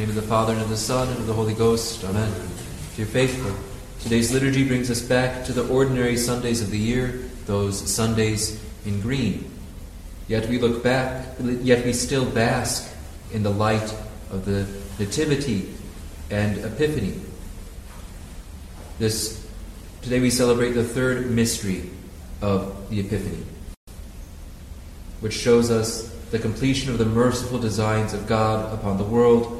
name of the Father, and of the Son, and of the Holy Ghost. Amen. Dear faithful, today's liturgy brings us back to the ordinary Sundays of the year, those Sundays in green. Yet we look back, yet we still bask in the light of the Nativity and Epiphany. This today we celebrate the third mystery of the Epiphany, which shows us the completion of the merciful designs of God upon the world,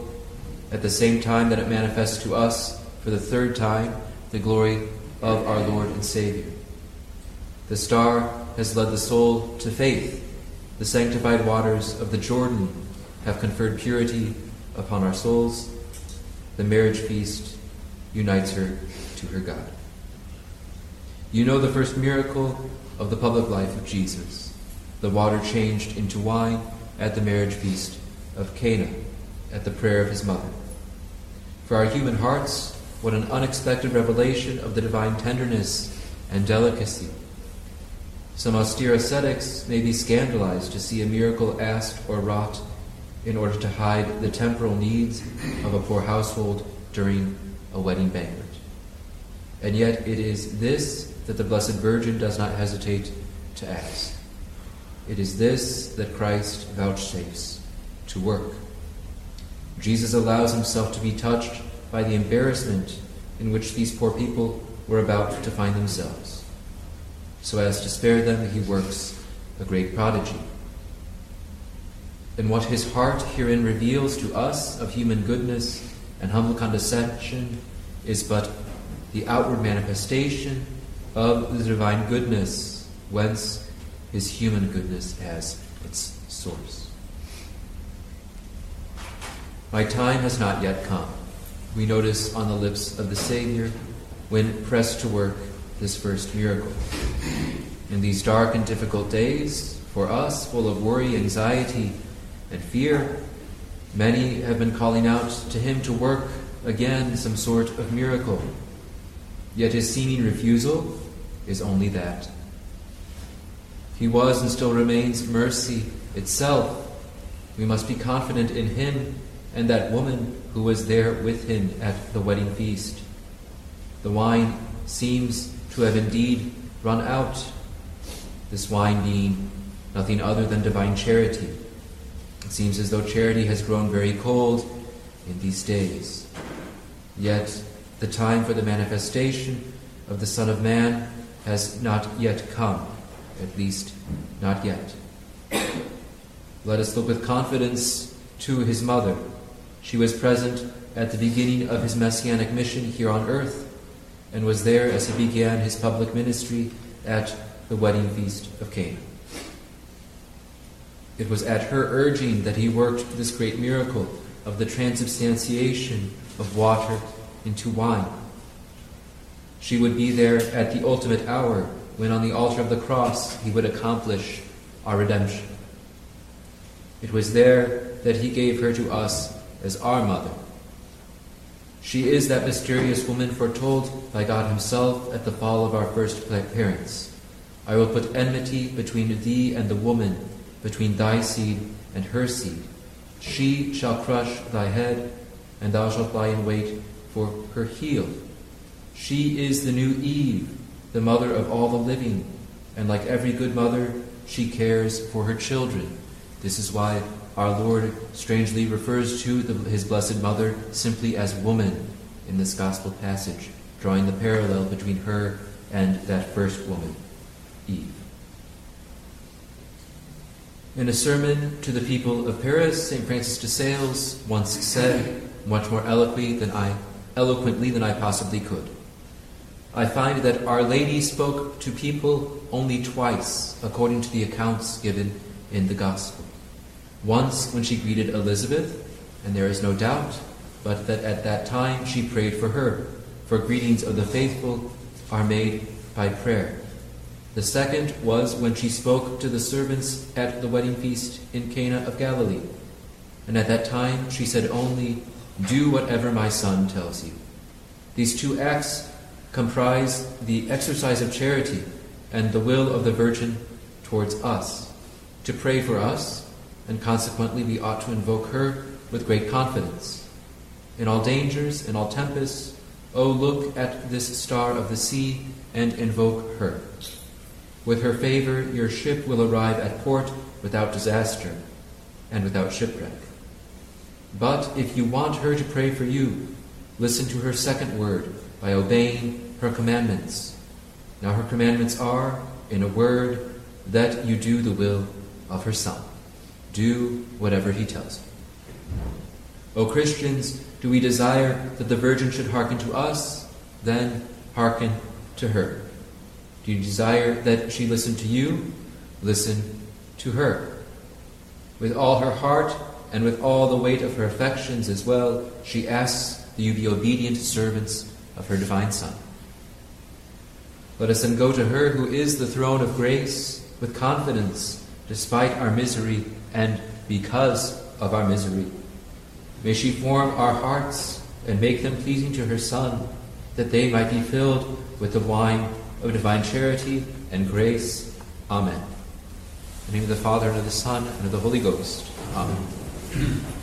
at the same time that it manifests to us for the third time the glory of our Lord and Savior. The star has led the soul to faith. The sanctified waters of the Jordan have conferred purity upon our souls. The marriage feast unites her to her God. You know the first miracle of the public life of Jesus the water changed into wine at the marriage feast of Cana, at the prayer of his mother. For our human hearts, what an unexpected revelation of the divine tenderness and delicacy. Some austere ascetics may be scandalized to see a miracle asked or wrought in order to hide the temporal needs of a poor household during a wedding banquet. And yet it is this that the Blessed Virgin does not hesitate to ask. It is this that Christ vouchsafes to work. Jesus allows himself to be touched by the embarrassment in which these poor people were about to find themselves. So as to spare them, he works a great prodigy. And what his heart herein reveals to us of human goodness and humble condescension is but the outward manifestation of the divine goodness, whence his human goodness has its source. My time has not yet come. We notice on the lips of the Savior when pressed to work this first miracle. In these dark and difficult days, for us, full of worry, anxiety, and fear, many have been calling out to him to work again some sort of miracle. Yet his seeming refusal is only that he was and still remains mercy itself. We must be confident in him and that woman who was there with him at the wedding feast. The wine seems to have indeed run out, this wine being nothing other than divine charity. It seems as though charity has grown very cold in these days. Yet the time for the manifestation of the Son of Man has not yet come at least not yet. Let us look with confidence to his mother. She was present at the beginning of his messianic mission here on earth and was there as he began his public ministry at the wedding feast of Cana. It was at her urging that he worked this great miracle of the transubstantiation of water into wine. She would be there at the ultimate hour when on the altar of the cross he would accomplish our redemption. It was there that he gave her to us as our mother. She is that mysterious woman foretold by God Himself at the fall of our first parents. I will put enmity between thee and the woman, between thy seed and her seed. She shall crush thy head, and thou shalt lie in wait for her heel. She is the new Eve, the mother of all the living, and like every good mother, she cares for her children. This is why our Lord strangely refers to the, his blessed mother simply as woman in this gospel passage, drawing the parallel between her and that first woman, Eve. In a sermon to the people of Paris, St. Francis de Sales once said, much more eloquently than I, eloquently than I possibly could. I find that Our Lady spoke to people only twice, according to the accounts given in the Gospel. Once when she greeted Elizabeth, and there is no doubt but that at that time she prayed for her, for greetings of the faithful are made by prayer. The second was when she spoke to the servants at the wedding feast in Cana of Galilee. And at that time she said only, Do whatever my son tells you. These two acts comprise the exercise of charity and the will of the Virgin towards us, to pray for us, and consequently we ought to invoke her with great confidence. In all dangers, in all tempests, O look at this star of the sea and invoke her. With her favor, your ship will arrive at port without disaster and without shipwreck. But if you want her to pray for you, listen to her second word by obeying her commandments. Now, her commandments are, in a word, that you do the will of her Son. Do whatever he tells you. O Christians, do we desire that the Virgin should hearken to us? Then hearken to her. Do you desire that she listen to you? Listen to her. With all her heart and with all the weight of her affections as well, she asks that you be obedient servants of her divine Son. Let us then go to her who is the throne of grace with confidence, despite our misery and because of our misery. May she form our hearts and make them pleasing to her Son, that they might be filled with the wine of divine charity and grace. Amen. In the name of the Father, and of the Son, and of the Holy Ghost. Amen.